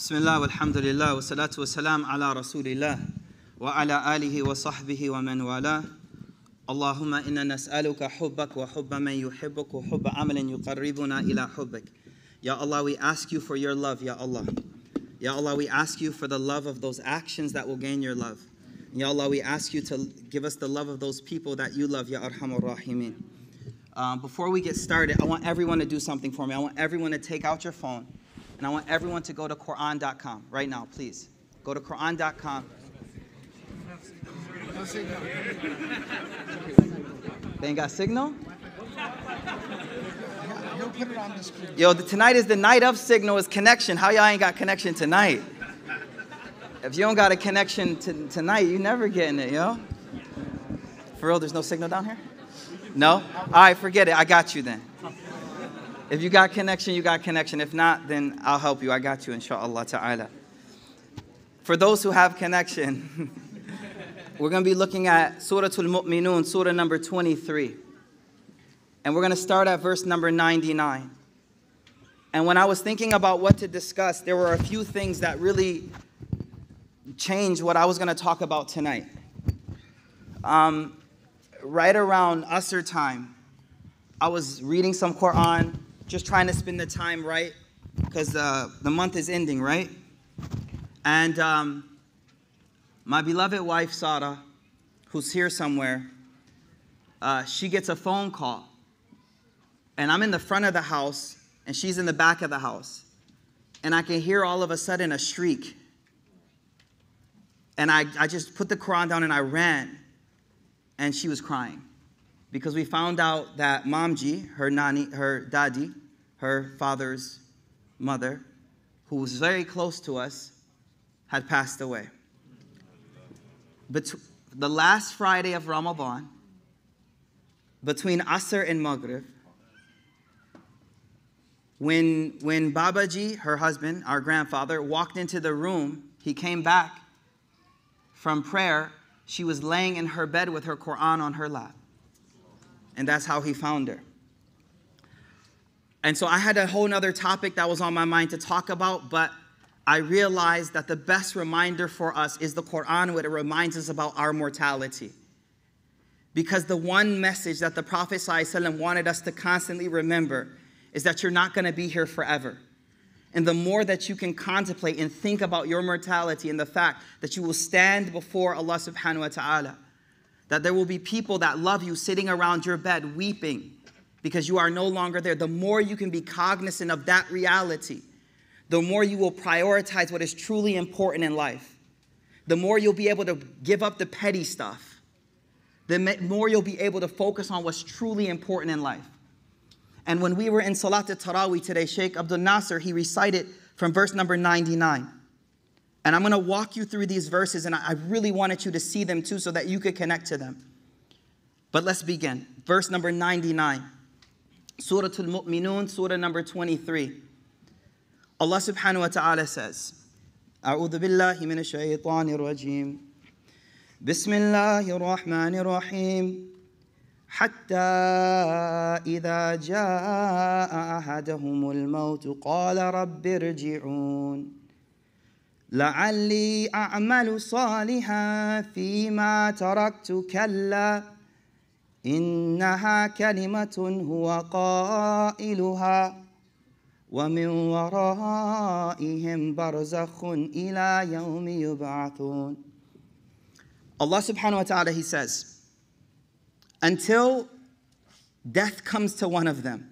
Bismillah, alhamdulillah wa salatu wa salam ala rasulillah wa ala alihi wa sahbihi wa man wala. Allahumma inna nas'aluka hubbak wa hubba man yuhibbuk wa hubba yuqarribuna ila hubbak. Ya Allah, we ask you for your love, Ya Allah. Ya Allah, we ask you for the love of those actions that will gain your love. Ya Allah, we ask you to give us the love of those people that you love, Ya Arhamur Rahimin. Uh, before we get started, I want everyone to do something for me. I want everyone to take out your phone and I want everyone to go to Quran.com right now, please. Go to Quran.com. They ain't got signal? Yo, the, tonight is the night of signal is connection. How y'all ain't got connection tonight? If you don't got a connection to, tonight, you never getting it, yo. For real, there's no signal down here? No? All right, forget it. I got you then. If you got connection, you got connection. If not, then I'll help you. I got you, inshallah ta'ala. For those who have connection, we're going to be looking at Surah Al-Mu'minun, Surah number 23. And we're going to start at verse number 99. And when I was thinking about what to discuss, there were a few things that really changed what I was going to talk about tonight. Um, right around Asr time, I was reading some Quran, just trying to spend the time right, because uh, the month is ending, right? And um, my beloved wife, Sarah, who's here somewhere, uh, she gets a phone call and I'm in the front of the house, and she's in the back of the house. And I can hear all of a sudden a shriek. And I, I just put the Quran down and I ran, and she was crying. Because we found out that Mamji, her nani, her dadi, her father's mother, who was very close to us, had passed away. But the last Friday of Ramadan, between Asr and Maghrib, when, when Babaji, her husband, our grandfather, walked into the room, he came back from prayer. She was laying in her bed with her Quran on her lap. And that's how he found her. And so I had a whole nother topic that was on my mind to talk about, but I realized that the best reminder for us is the Quran, where it reminds us about our mortality. Because the one message that the Prophet ﷺ wanted us to constantly remember is that you're not going to be here forever. And the more that you can contemplate and think about your mortality and the fact that you will stand before Allah subhanahu wa ta'ala, that there will be people that love you sitting around your bed weeping because you are no longer there, the more you can be cognizant of that reality, the more you will prioritize what is truly important in life. The more you'll be able to give up the petty stuff, the more you'll be able to focus on what's truly important in life. And when we were in Salat al-Taraweeh today, Sheikh Abdul Nasser, he recited from verse number 99. And I'm going to walk you through these verses, and I really wanted you to see them too so that you could connect to them. But let's begin. Verse number 99. Surah Al-Mu'minun, Surah number 23. Allah subhanahu wa ta'ala says, أعوذ بالله من الشيطان الرجيم بسم الله الرحمن الرحيم حتى إذا جاء أحدهم الموت قال رب ارجعون لعلي أعمل صالحا فيما تركت كلا. إنها كلمة هو قائلها. ومن ورائهم برزخ إلى يوم يبعثون. Allah subhanahu wa ta'ala, He says, until death comes to one of them,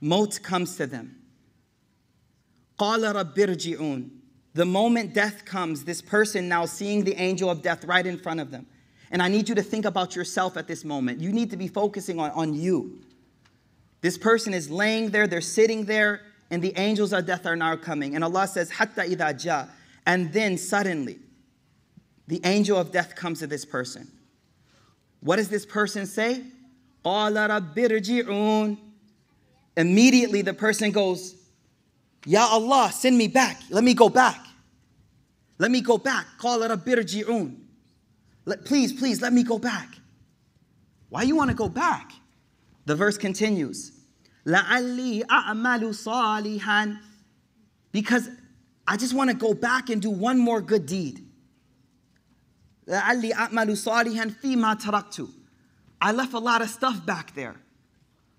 maut comes to them. قَالَ رَبِّ ارْجِعُونَ. The moment death comes, this person now seeing the angel of death right in front of them. And I need you to think about yourself at this moment. You need to be focusing on, on you. This person is laying there, they're sitting there, and the angels of death are now coming. And Allah says, Hatta idha ja. And then suddenly, the angel of death comes to this person. What does this person say? Immediately, the person goes, Ya Allah, send me back. Let me go back. Let me go back. Let, please, please, let me go back. Why you want to go back? The verse continues. لَعَلِّي أَعْمَلُ صَالِحًا Because I just want to go back and do one more good deed. لَعَلِّي أَعْمَلُ صَالِحًا فِي مَا تَرَكْتُ I left a lot of stuff back there.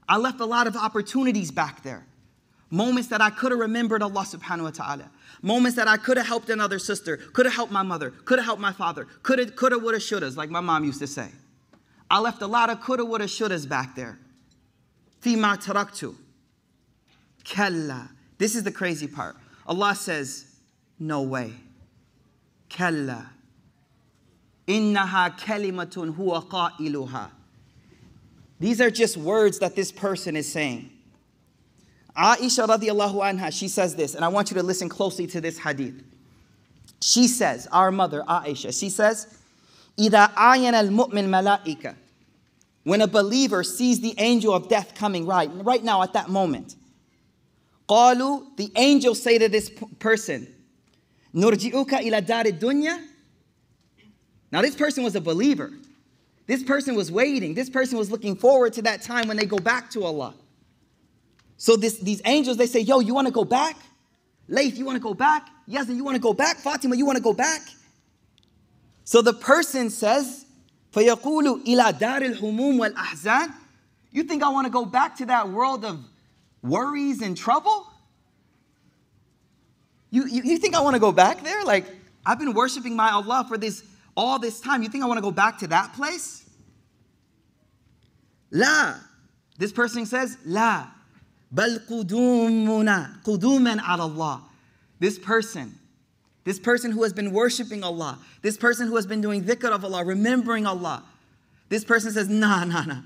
I left a lot of opportunities back there. Moments that I could have remembered Allah subhanahu wa ta'ala. Moments that I could have helped another sister, could have helped my mother, could have helped my father, could have, could have, would have, should have, like my mom used to say. I left a lot of coulda, woulda, shouldas back there. Fima taraktu. Kalla. This is the crazy part. Allah says, no way. Kalla. Innaha kalimatun huwa qailuha. These are just words that this person is saying. Aisha radiallahu anha, she says this, and I want you to listen closely to this hadith. She says, our mother, Aisha, she says, إِذَا آيَنَ الْمُؤْمِنْ مَلَائِكَ When a believer sees the angel of death coming right, right now at that moment, قَالُوا The angels say to this person, نُرْجِئُكَ إِلَى دَارِ الدُّنْيَا Now this person was a believer. This person was waiting. This person was looking forward to that time when they go back to Allah. So this, these angels, they say, yo, you want to go back? Laith, you want to go back? Yazin, you want to go back? Fatima, you want to go back? So the person says, فَيَقُولُ إِلَى دَارِ الْهُمُومِ وَالْأَحْزَانِ You think I want to go back to that world of worries and trouble? You, you, you think I want to go back there? Like, I've been worshiping my Allah for this all this time. You think I want to go back to that place? La. This person says, La. Bal qudumuna. Quduman ala Allah. This person, this person who has been worshiping Allah, this person who has been doing dhikr of Allah, remembering Allah, this person says, Nah, nah, nah.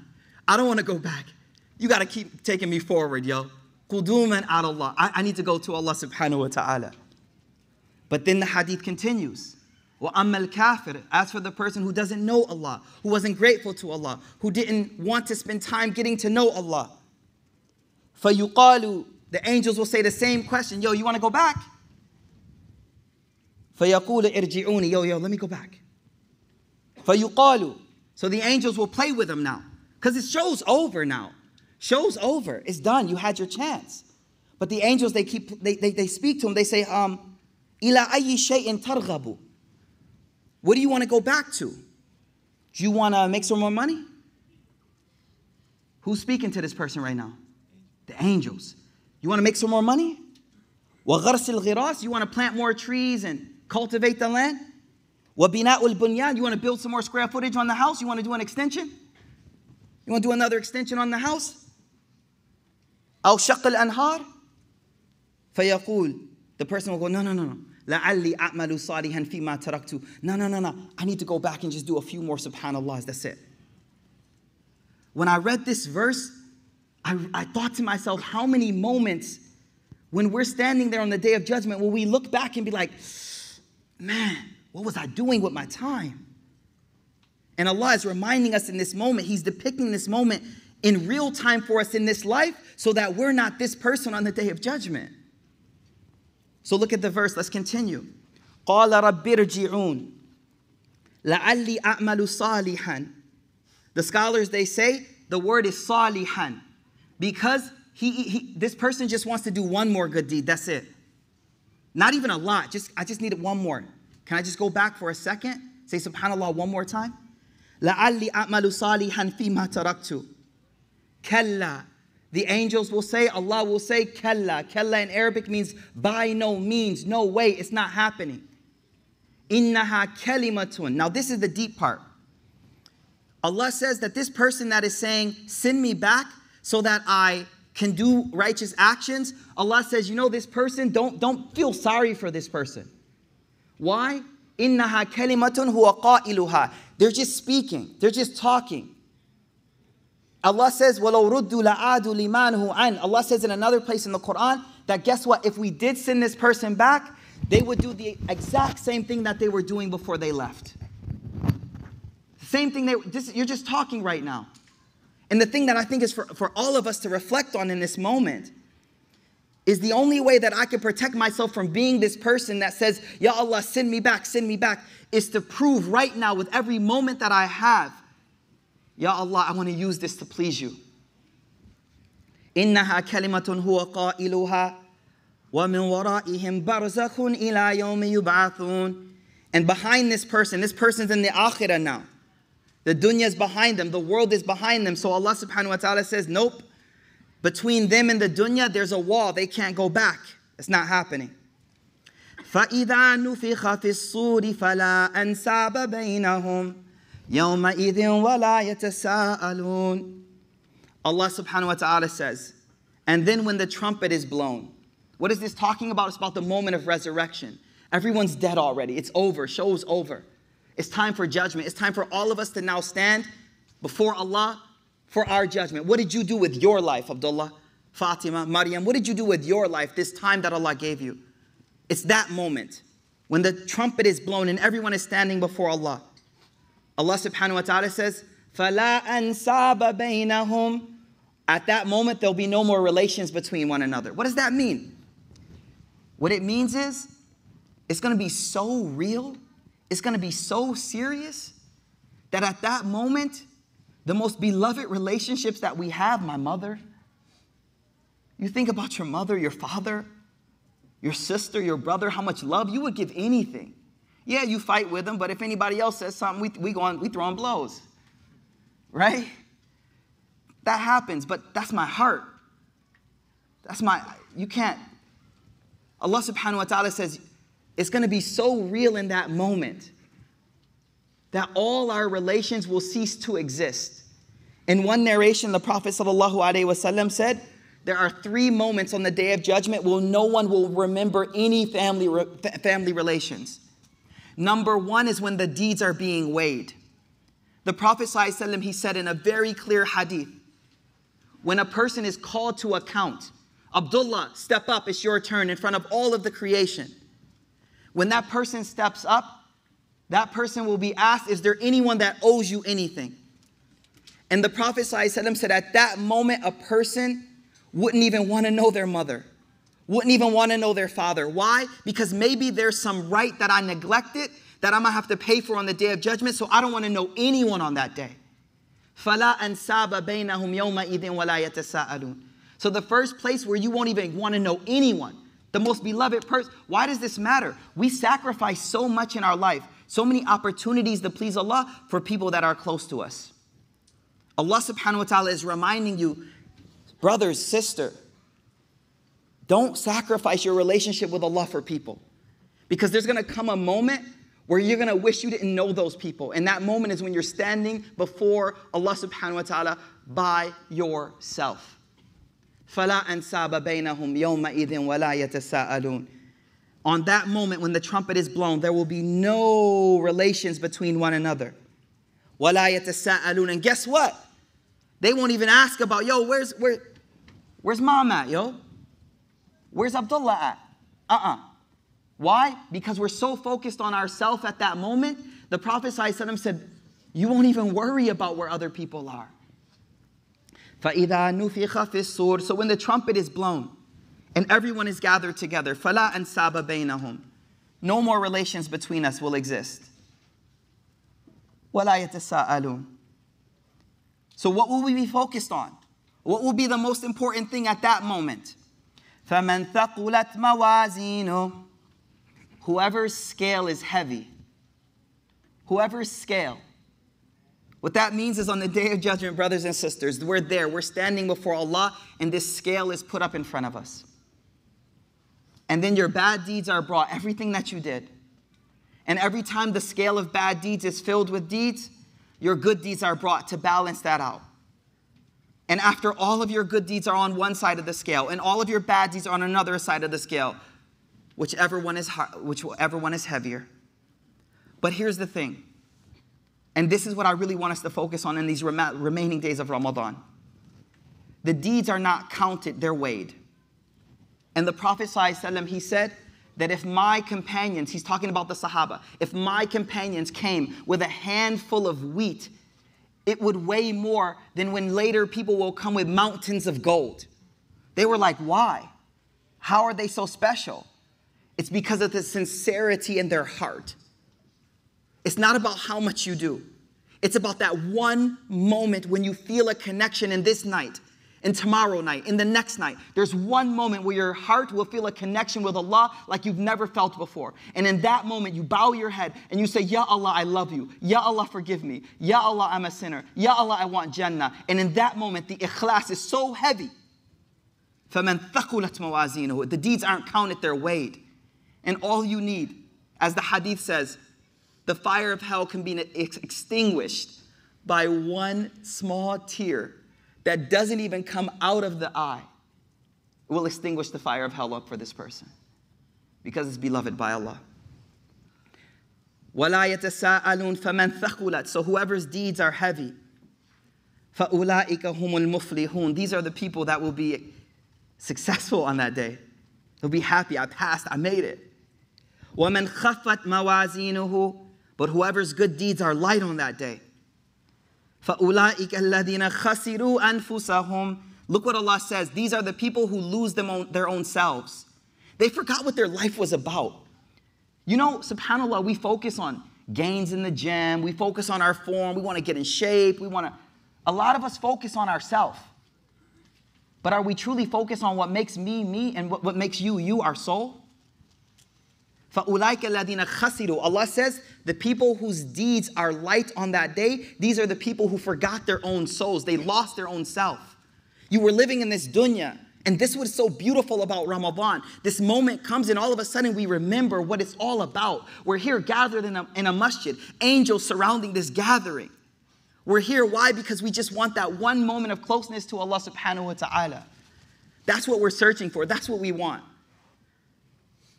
I don't want to go back. You got to keep taking me forward, yo. Quduman ala Allah. I, I need to go to Allah subhanahu wa ta'ala. But then the hadith continues. وَأَمَّا الْكَافِرِ As for the person who doesn't know Allah, who wasn't grateful to Allah, who didn't want to spend time getting to know Allah. فَيُقَالُ The angels will say the same question. Yo, you want to go back? فَيَقُولُ إِرْجِعُونِ Yo, yo, let me go back. فَيُقَالُ So the angels will play with him now. Because it show's over now. Show's over. It's done. You had your chance. But the angels, they keep, they, they, they speak to him. They say, um, إِلَى أَيِّ شَيْءٍ تَرْغَبُ what do you want to go back to? Do you want to make some more money? Who's speaking to this person right now? The angels. You want to make some more money? وَغَرْسِ الْغِرَاسِ You want to plant more trees and cultivate the land? وَبِنَاءُ الْبُنْيَانِ You want to build some more square footage on the house? You want to do an extension? You want to do another extension on the house? أو شق الأنهار فيقول The person will go, no, no, no, no. لَعَلِّي أَعْمَلُ صَالِحًا فِي مَا تَرَكْتُ No, no, no, no. I need to go back and just do a few more subhanallahs. That's it. When I read this verse, I, I thought to myself, how many moments when we're standing there on the day of judgment will we look back and be like, man, what was I doing with my time? And Allah is reminding us in this moment, He's depicting this moment in real time for us in this life so that we're not this person on the day of judgment. So look at the verse, let's continue. قال رب ارجعون لعلي أعمل صالحا The scholars, they say the word is salihan because he, he, this person just wants to do one more good deed. That's it. Not even a lot. Just I just needed one more. Can I just go back for a second? Say subhanallah one more time. لعلي أعمل صالحا فيما تركت كلا the angels will say, Allah will say, Kalla. Kalla in Arabic means by no means, no way, it's not happening. Innaha kalimatun. Now, this is the deep part. Allah says that this person that is saying, Send me back so that I can do righteous actions. Allah says, You know, this person, don't, don't feel sorry for this person. Why? Innaha kalimatun huwa qailuha. They're just speaking, they're just talking. Allah says, وَلَوْ رُدُّوا لَعَادُوا لِمَانْهُ عَنْ Allah says in another place in the Quran that guess what? If we did send this person back, they would do the exact same thing that they were doing before they left. Same thing, they, this, you're just talking right now. And the thing that I think is for, for all of us to reflect on in this moment is the only way that I can protect myself from being this person that says, Ya Allah, send me back, send me back, is to prove right now with every moment that I have Ya Allah, I want to use this to please you. إنها كلمة هو قائلها وَمِن وَرَائِهِمْ بَرْزَخٌ إِلَى يَوْمِ يُبْعَثُونَ And behind this person, this person's in the akhirah now. The dunya is behind them, the world is behind them. So Allah subhanahu wa ta'ala says, nope. Between them and the dunya, there's a wall. They can't go back. It's not happening. فإذا نفخ في الصور فلا أنساب بينهم يومئذ ولا يتساءلون Allah subhanahu wa ta'ala says, and then when the trumpet is blown, what is this talking about? It's about the moment of resurrection. Everyone's dead already. It's over. Show's over. It's time for judgment. It's time for all of us to now stand before Allah for our judgment. What did you do with your life, Abdullah, Fatima, Maryam? What did you do with your life this time that Allah gave you? It's that moment when the trumpet is blown and everyone is standing before Allah. Allah subhanahu wa ta'ala says, فَلَا أَنْسَابَ بَيْنَهُمْ At that moment, there'll be no more relations between one another. What does that mean? What it means is, it's gonna be so real, it's gonna be so serious, that at that moment, the most beloved relationships that we have, my mother, you think about your mother, your father, your sister, your brother, how much love you would give anything. Yeah, you fight with them, but if anybody else says something, we, we go on, we throw on blows. Right? That happens, but that's my heart. That's my, you can't. Allah subhanahu wa ta'ala says it's going to be so real in that moment that all our relations will cease to exist. In one narration, the Prophet wasallam said, there are three moments on the day of judgment where no one will remember any family, family relations. Number one is when the deeds are being weighed. The Prophet ﷺ, he said in a very clear hadith, when a person is called to account, Abdullah, step up, it's your turn in front of all of the creation. When that person steps up, that person will be asked, Is there anyone that owes you anything? And the Prophet ﷺ said, At that moment, a person wouldn't even want to know their mother, wouldn't even want to know their father. Why? Because maybe there's some right that I neglected that I'm gonna have to pay for on the day of judgment, so I don't want to know anyone on that day. فَلَا أَنْسَابَ بَيْنَهُمْ يَوْمَئِذٍ وَلَا يَتَسَاءَلُونَ So the first place where you won't even want to know anyone, the most beloved person, why does this matter? We sacrifice so much in our life, so many opportunities to please Allah for people that are close to us. Allah subhanahu wa ta'ala is reminding you Brothers, sister, don't sacrifice your relationship with Allah for people. Because there's gonna come a moment where you're gonna wish you didn't know those people. And that moment is when you're standing before Allah subhanahu wa ta'ala by yourself. فَلَا أَنْسَابَ بَيْنَهُمْ يَوْمَئِذٍ وَلَا يَتَسَاءَلُونَ On that moment when the trumpet is blown, there will be no relations between one another. وَلَا يَتَسَاءَلُونَ And guess what? They won't even ask about, yo, where's, where, Where's mom at, yo? Where's Abdullah at? Uh uh-uh. uh Why? Because we're so focused on ourselves at that moment. The Prophet ﷺ said, You won't even worry about where other people are. فَإِذَا نُفِخَ فِي الصُّورِ So when the trumpet is blown and everyone is gathered together, فَلَا أَنْسَابَ بَيْنَهُمْ No more relations between us will exist. وَلَا يَتَسَاءَلُونَ So what will we be focused on? What will be the most important thing at that moment? فَمَنْ ثَقُلَتْ مَوَازِينُهُ Whoever's scale is heavy. Whoever's scale. what that means is on the day of judgment, brothers and sisters, we're there, we're standing before Allah, and this scale is put up in front of us. And then your bad deeds are brought, everything that you did. And every time the scale of bad deeds is filled with deeds, your good deeds are brought to balance that out. And after all of your good deeds are on one side of the scale and all of your bad deeds are on another side of the scale, whichever one is, whichever one is heavier. But here's the thing, and this is what I really want us to focus on in these remaining days of Ramadan. The deeds are not counted, they're weighed. And the Prophet ﷺ, he said that if my companions, he's talking about the Sahaba, if my companions came with a handful of wheat it would weigh more than when later people will come with mountains of gold. They were like, why? How are they so special? It's because of the sincerity in their heart. It's not about how much you do. It's about that one moment when you feel a connection in this night, in tomorrow night, in the next night. There's one moment where your heart will feel a connection with Allah like you've never felt before. And in that moment, you bow your head and you say, Ya Allah, I love you. Ya Allah, forgive me. Ya Allah, I'm a sinner. Ya Allah, I want Jannah. And in that moment, the ikhlas is so heavy. The deeds aren't counted, they're weighed. And all you need, as the hadith says, the fire of hell can be extinguished by one small tear that doesn't even come out of the eye. It will extinguish the fire of hell up for this person because it's beloved by Allah. وَلَا يَتَسَاءَلُونَ فَمَنْ ثَقُلَتْ So whoever's deeds are heavy, فَأُولَٰئِكَ هُمُ الْمُفْلِحُونَ These are the people that will be successful on that day. They'll be happy. I passed. I made it. وَمَنْ خَفَّتْ مَوَازِينُهُ But whoever's good deeds are light on that day. فَأُولَٰئِكَ الَّذِينَ خَسِرُوا أَنفُسَهُمْ Look what Allah says. These are the people who lose them own, their own selves. They forgot what their life was about. You know, subhanAllah, we focus on gains in the gym. We focus on our form. We want to get in shape. We want to. A lot of us focus on ourselves. But are we truly focused on what makes me, me, and what, what makes you, you, our soul? Allah says, the people whose deeds are light on that day, these are the people who forgot their own souls. They lost their own self. You were living in this dunya, and this was so beautiful about Ramadan. This moment comes, and all of a sudden we remember what it's all about. We're here gathered in a, in a masjid, angels surrounding this gathering. We're here, why? Because we just want that one moment of closeness to Allah subhanahu wa ta'ala. That's what we're searching for, that's what we want.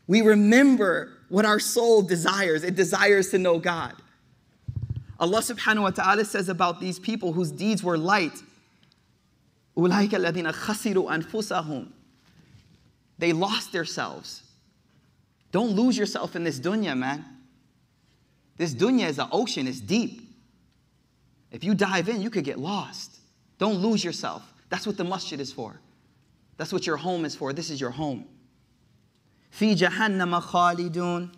We remember what our soul desires. It desires to know God. Allah subhanahu wa ta'ala says about these people whose deeds were light, "Ulaikaladina khasiru anfusahum." They lost themselves. Don't lose yourself in this dunya, man. This dunya is an ocean, it's deep. If you dive in, you could get lost. Don't lose yourself. That's what the masjid is for. That's what your home is for. This is your home fi jahannama khalidun.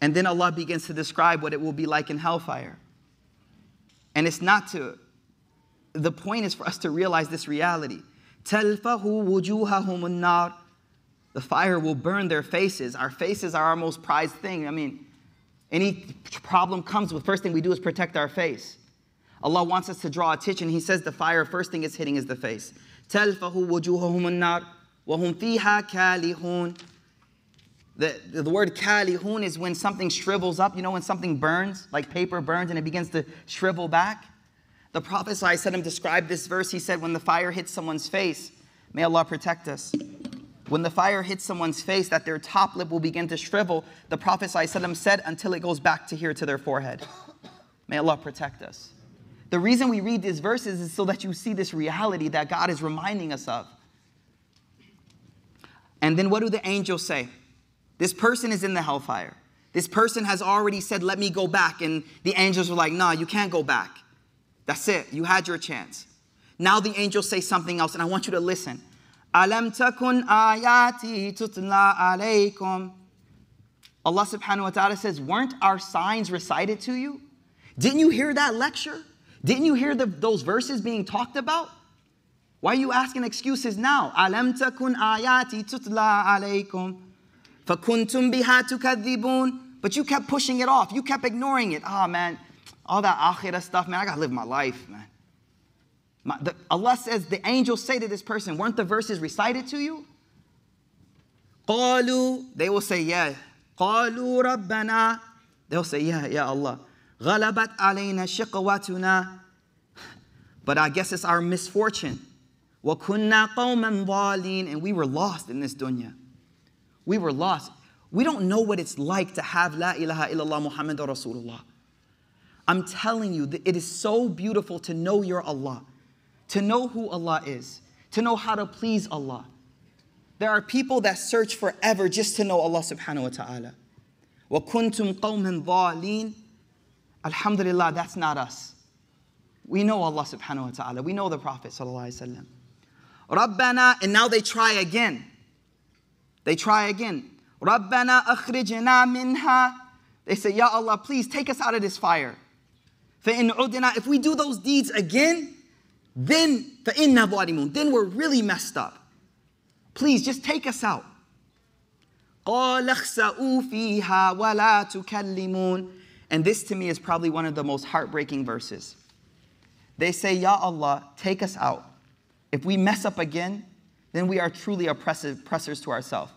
And then Allah begins to describe what it will be like in hellfire. And it's not to, the point is for us to realize this reality. Talfahu wujuhahum nar. The fire will burn their faces. Our faces are our most prized thing. I mean, any problem comes with first thing we do is protect our face. Allah wants us to draw attention. He says the fire first thing it's hitting is the face. Talfahu wujuhahum nar wa fiha the, the word kalihun is when something shrivels up. You know when something burns, like paper burns and it begins to shrivel back? The Prophet ﷺ described this verse. He said, when the fire hits someone's face, may Allah protect us. When the fire hits someone's face, that their top lip will begin to shrivel. The Prophet ﷺ said, until it goes back to here to their forehead. May Allah protect us. The reason we read these verses is so that you see this reality that God is reminding us of. And then what do the angels say? This person is in the hellfire. This person has already said, Let me go back. And the angels were like, Nah, you can't go back. That's it. You had your chance. Now the angels say something else, and I want you to listen. Alam takun ayati tutla alaykum. Allah subhanahu wa ta'ala says, Weren't our signs recited to you? Didn't you hear that lecture? Didn't you hear the, those verses being talked about? Why are you asking excuses now? Alam takun ayati tutla alaykum. Fakuntum biha tukadhibun. But you kept pushing it off. You kept ignoring it. Ah, oh, man, all that akhirah stuff, man, I gotta live my life, man. My, the, Allah says, the angels say to this person, weren't the verses recited to you? Qalu, they will say, yeah. Qalu rabbana. They'll say, yeah, yeah, Allah. غلبت علينا شقوتنا but I guess it's our misfortune. وَكُنَّا قَوْمًا ضَالِينَ And we were lost in this dunya. We were lost. We don't know what it's like to have La ilaha illallah Muhammad Rasulullah. I'm telling you, that it is so beautiful to know your Allah, to know who Allah is, to know how to please Allah. There are people that search forever just to know Allah subhanahu wa ta'ala. وَكُنْتُمْ قَوْمًا ضَالِينَ Alhamdulillah, that's not us. We know Allah subhanahu wa ta'ala. We know the Prophet sallallahu alaihi wasallam. Rabbana, and now they try again. They try again. رَبَّنَا أَخْرِجْنَا minha. They say, Ya Allah, please take us out of this fire. If we do those deeds again, then Then we're really messed up. Please, just take us out. قَالَ اخْسَأُوا فِيهَا And this to me is probably one of the most heartbreaking verses. They say, Ya Allah, take us out. If we mess up again, then we are truly oppressive, oppressors to ourselves.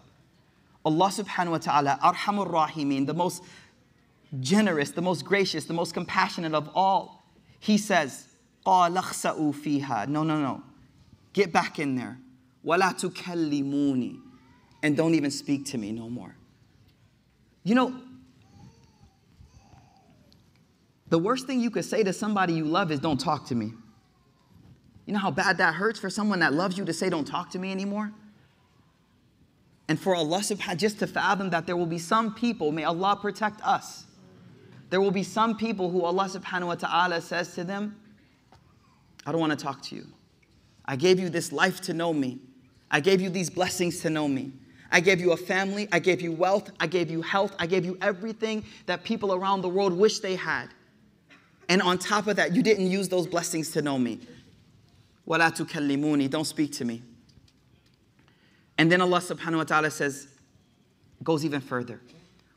Allah subhanahu wa ta'ala, Arhamur Rahimin, the most generous, the most gracious, the most compassionate of all, He says, fiha. No, no, no. Get back in there. Wala tukallimuni. And don't even speak to me no more. You know, the worst thing you could say to somebody you love is don't talk to me. You know how bad that hurts for someone that loves you to say, don't talk to me anymore? And for Allah subhanahu just to fathom that there will be some people, may Allah protect us. There will be some people who Allah subhanahu wa ta'ala says to them, I don't want to talk to you. I gave you this life to know me. I gave you these blessings to know me. I gave you a family. I gave you wealth. I gave you health. I gave you everything that people around the world wish they had. And on top of that, you didn't use those blessings to know me. وَلَا تُكَلِّمُونِ Don't speak to me. And then Allah subhanahu wa ta'ala says, goes even further.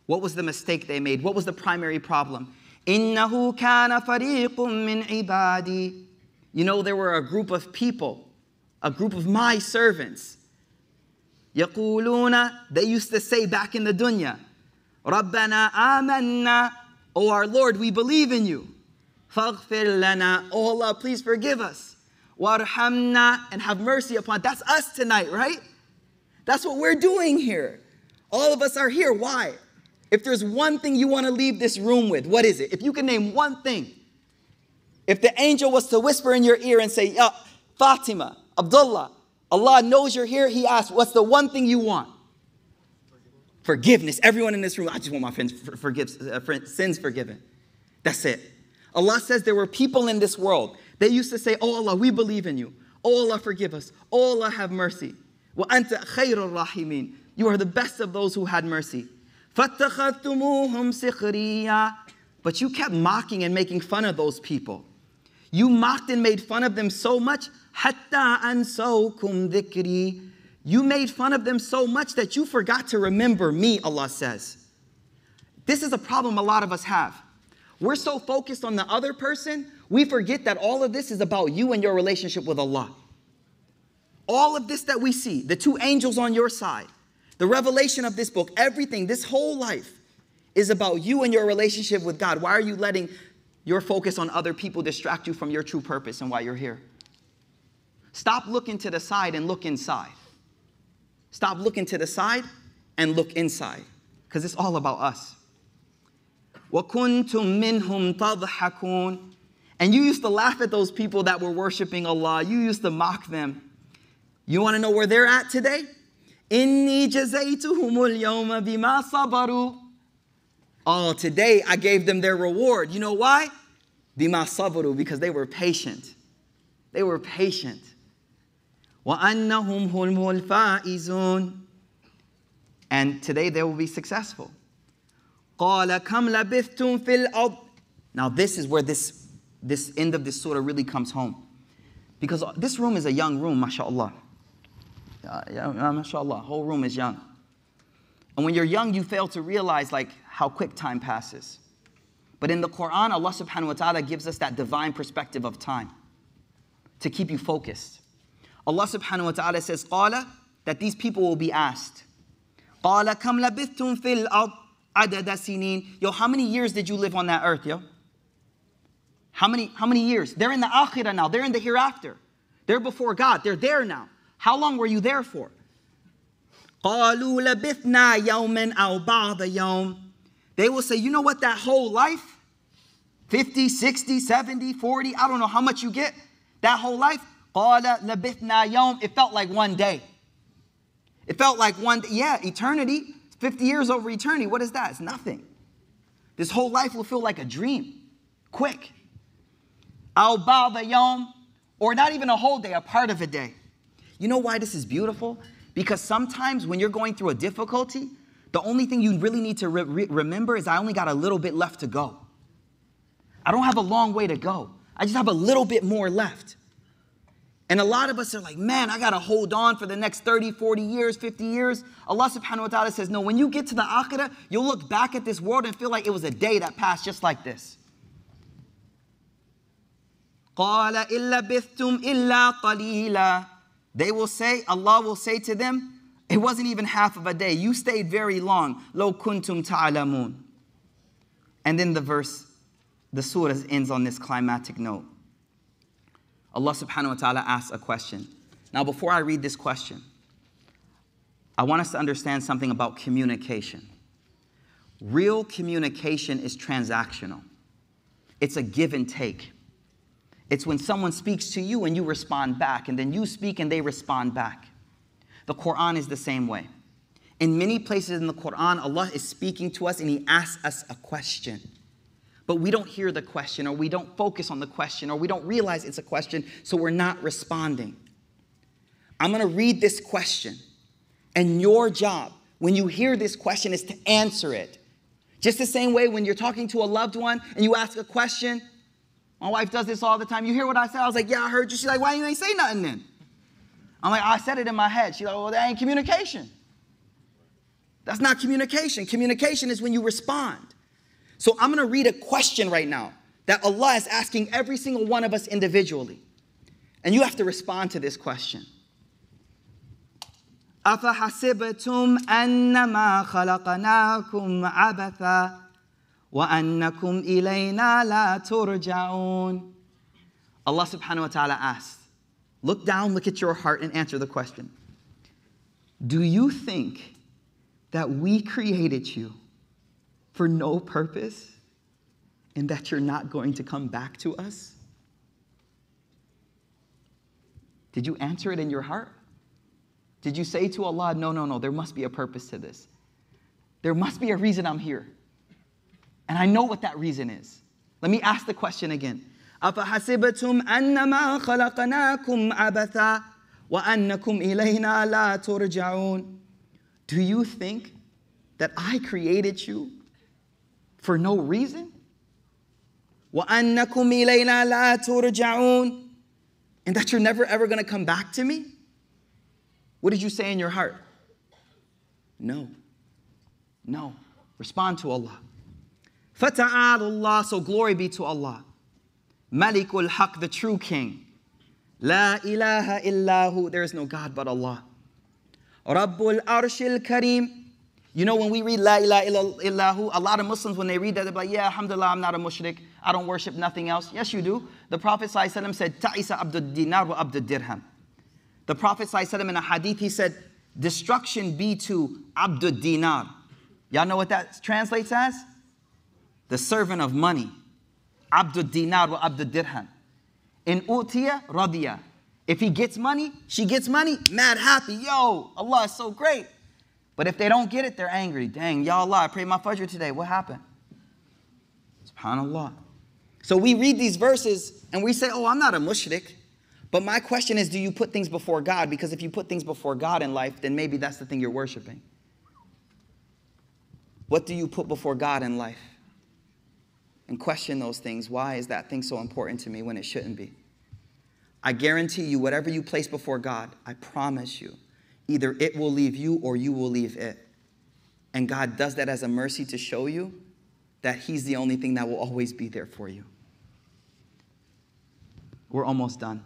What was the mistake they made? What was the primary problem? إِنَّهُ كَانَ فَرِيقٌ مِّنْ عِبَادِي you know, there were a group of people, a group of my servants. يقولون, they used to say back in the dunya, رَبَّنَا آمَنَّا Oh our Lord, we believe in you. فَاغْفِرْ لَنَا Oh Allah, please forgive us. warhamna, and have mercy upon. That's us tonight, right? That's what we're doing here. All of us are here. Why? If there's one thing you want to leave this room with, what is it? If you can name one thing, if the angel was to whisper in your ear and say, yeah, Fatima, Abdullah, Allah knows you're here, he asks, what's the one thing you want? Forgiveness. Forgiveness. Everyone in this room, I just want my friends forgive, uh, friend, sins forgiven. That's it. Allah says there were people in this world They used to say, Oh Allah, we believe in you. Oh Allah, forgive us. Oh Allah, have mercy. وَأَنْتَ خَيْرُ الرَّاحِمِينَ You are the best of those who had mercy. فَاتَّخَذْتُمُوهُمْ سِخْرِيًّا But you kept mocking and making fun of those people. You mocked and made fun of them so much, hatta ansawkum dhikri. You made fun of them so much that you forgot to remember me, Allah says. This is a problem a lot of us have. We're so focused on the other person, we forget that all of this is about you and your relationship with Allah. All of this that we see, the two angels on your side, the revelation of this book, everything, this whole life is about you and your relationship with God. Why are you letting your focus on other people distract you from your true purpose and why you're here. Stop looking to the side and look inside. Stop looking to the side and look inside because it's all about us. وَكُنْتُم مِّنْهُمْ تَضْحَكُونَ And you used to laugh at those people that were worshiping Allah. You used to mock them. You want to know where they're at today? إِنِّي جَزَيْتُهُمُ الْيَوْمَ بِمَا صَبَرُوا Oh, today I gave them their reward. You know why? Bima sabru, because they were patient. They were patient. وَأَنَّهُمْ هُمُ الْفَائِزُونَ And today they will be successful. قَالَ كَمْ لَبِثْتُمْ فِي الْأَرْضِ Now this is where this, this end of this surah really comes home. Because this room is a young room, mashallah. Uh, yeah, mashallah, whole room is young. And when you're young, you fail to realize like how quick time passes. But in the Quran, Allah subhanahu wa ta'ala gives us that divine perspective of time to keep you focused. Allah subhanahu wa ta'ala says, Qala, that these people will be asked. Qala kam labithtum fil adada sinin. Yo, how many years did you live on that earth, yo? How many, how many years? They're in the akhirah now. They're in the hereafter. They're before God. They're there now. How long were you there for? They will say, you know what, that whole life, 50, 60, 70, 40, I don't know how much you get, that whole life, it felt like one day. It felt like one day. Yeah, eternity, 50 years over eternity. What is that? It's nothing. This whole life will feel like a dream. Quick. Au Baal Yom, or not even a whole day, a part of a day. You know why this is beautiful? Because sometimes when you're going through a difficulty, the only thing you really need to re- remember is I only got a little bit left to go. I don't have a long way to go. I just have a little bit more left. And a lot of us are like, man, I got to hold on for the next 30, 40 years, 50 years. Allah subhanahu wa ta'ala says, no, when you get to the akhirah, you'll look back at this world and feel like it was a day that passed just like this. They will say, Allah will say to them, it wasn't even half of a day. You stayed very long. Lo kuntum ta'alamun. And then the verse, the surah ends on this climatic note. Allah subhanahu wa ta'ala asks a question. Now, before I read this question, I want us to understand something about communication. Real communication is transactional, it's a give and take. It's when someone speaks to you and you respond back, and then you speak and they respond back. The Quran is the same way. In many places in the Quran, Allah is speaking to us and He asks us a question. But we don't hear the question, or we don't focus on the question, or we don't realize it's a question, so we're not responding. I'm gonna read this question, and your job when you hear this question is to answer it. Just the same way when you're talking to a loved one and you ask a question. My wife does this all the time. You hear what I said? I was like, Yeah, I heard you. She's like, Why you ain't say nothing then? I'm like, I said it in my head. She's like, well, that ain't communication. That's not communication. Communication is when you respond. So I'm going to read a question right now that Allah is asking every single one of us individually. And you have to respond to this question. أفحسبتم أنما خلقناكم عبثا وأنكم إلينا لا ترجعون Allah subhanahu wa ta'ala asks, Look down, look at your heart, and answer the question Do you think that we created you for no purpose and that you're not going to come back to us? Did you answer it in your heart? Did you say to Allah, No, no, no, there must be a purpose to this? There must be a reason I'm here. And I know what that reason is. Let me ask the question again. أفحسبتم أنما خلقناكم عبثا وأنكم إلينا لا ترجعون Do you think that I created you for no reason? وأنكم إلينا لا ترجعون And that you're never ever going to come back to me? What did you say in your heart? No. No. Respond to Allah. Allah, so glory be to Allah. Malikul Haq, the true king. La ilaha illahu, there is no God but Allah. Rabbul Arshil Kareem. You know, when we read La ilaha illahu, a lot of Muslims, when they read that, they're like, yeah, alhamdulillah, I'm not a mushrik. I don't worship nothing else. Yes, you do. The Prophet said, Ta'isa abdud dinar wa abdud dirham. The Prophet in a hadith, he said, destruction be to abdud dinar. Y'all know what that translates as? The servant of money. Abdul dinar wa abdul dirham. In utiya radiya. If he gets money, she gets money, mad happy. Yo, Allah is so great. But if they don't get it, they're angry. Dang, Ya Allah, I prayed my fajr today. What happened? SubhanAllah. So we read these verses and we say, oh, I'm not a mushrik. But my question is, do you put things before God? Because if you put things before God in life, then maybe that's the thing you're worshiping. What do you put before God in life? And question those things. Why is that thing so important to me when it shouldn't be? I guarantee you, whatever you place before God, I promise you, either it will leave you or you will leave it. And God does that as a mercy to show you that He's the only thing that will always be there for you. We're almost done.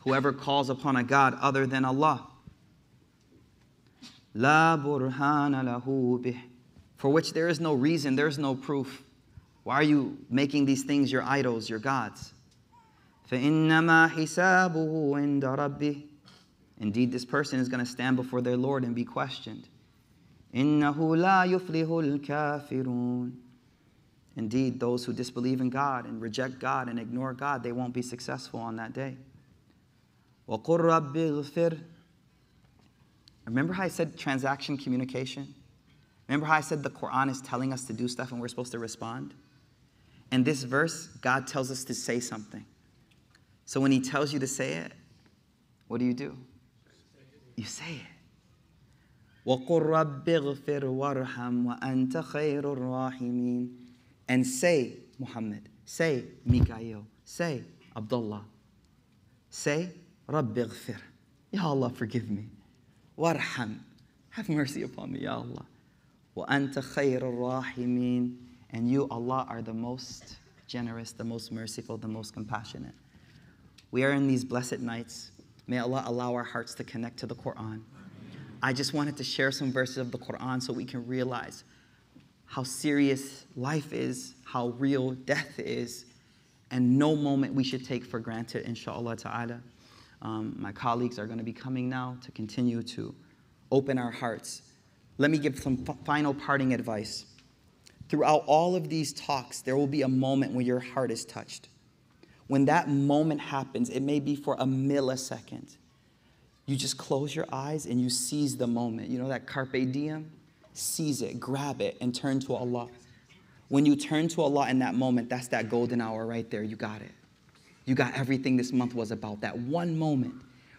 Whoever calls upon a God other than Allah La burhana lahu bih. For which there is no reason, there is no proof. Why are you making these things your idols, your gods? فَإِنَّمَا حِسَابُهُ عِنْدَ رَبِّهِ Indeed, this person is going to stand before their Lord and be questioned. إِنَّهُ لَا يُفْلِحُ الْكَافِرُونَ Indeed, those who disbelieve in God and reject God and ignore God, they won't be successful on that day. وَقُلْ رَبِّ اغْفِرْ Remember how I said transaction communication? Remember how I said the Quran is telling us to do stuff and we're supposed to respond? And this verse, God tells us to say something. So when He tells you to say it, what do you do? You say it. And say, Muhammad. Say, Mikael. Say, Abdullah. Say, Rabbi. Ya Allah, forgive me. Warham. Have mercy upon me, Ya Allah. Anta khayr rahimin. And you, Allah, are the most generous, the most merciful, the most compassionate. We are in these blessed nights. May Allah allow our hearts to connect to the Quran. I just wanted to share some verses of the Quran so we can realize how serious life is, how real death is, and no moment we should take for granted, inshallah ta'ala. Um, my colleagues are going to be coming now to continue to open our hearts. Let me give some final parting advice. Throughout all of these talks, there will be a moment when your heart is touched. When that moment happens, it may be for a millisecond. You just close your eyes and you seize the moment. You know that carpe diem? Seize it, grab it, and turn to Allah. When you turn to Allah in that moment, that's that golden hour right there. You got it. You got everything this month was about. That one moment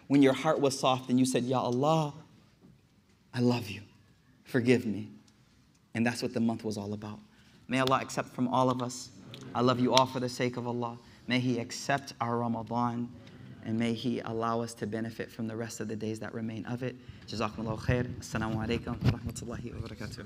when your heart was soft and you said, Ya Allah, I love you. Forgive me. And that's what the month was all about. May Allah accept from all of us. I love you all for the sake of Allah. May He accept our Ramadan and may He allow us to benefit from the rest of the days that remain of it. Jazakumullah khair. Assalamu alaikum rahmatullahi wa barakatuh.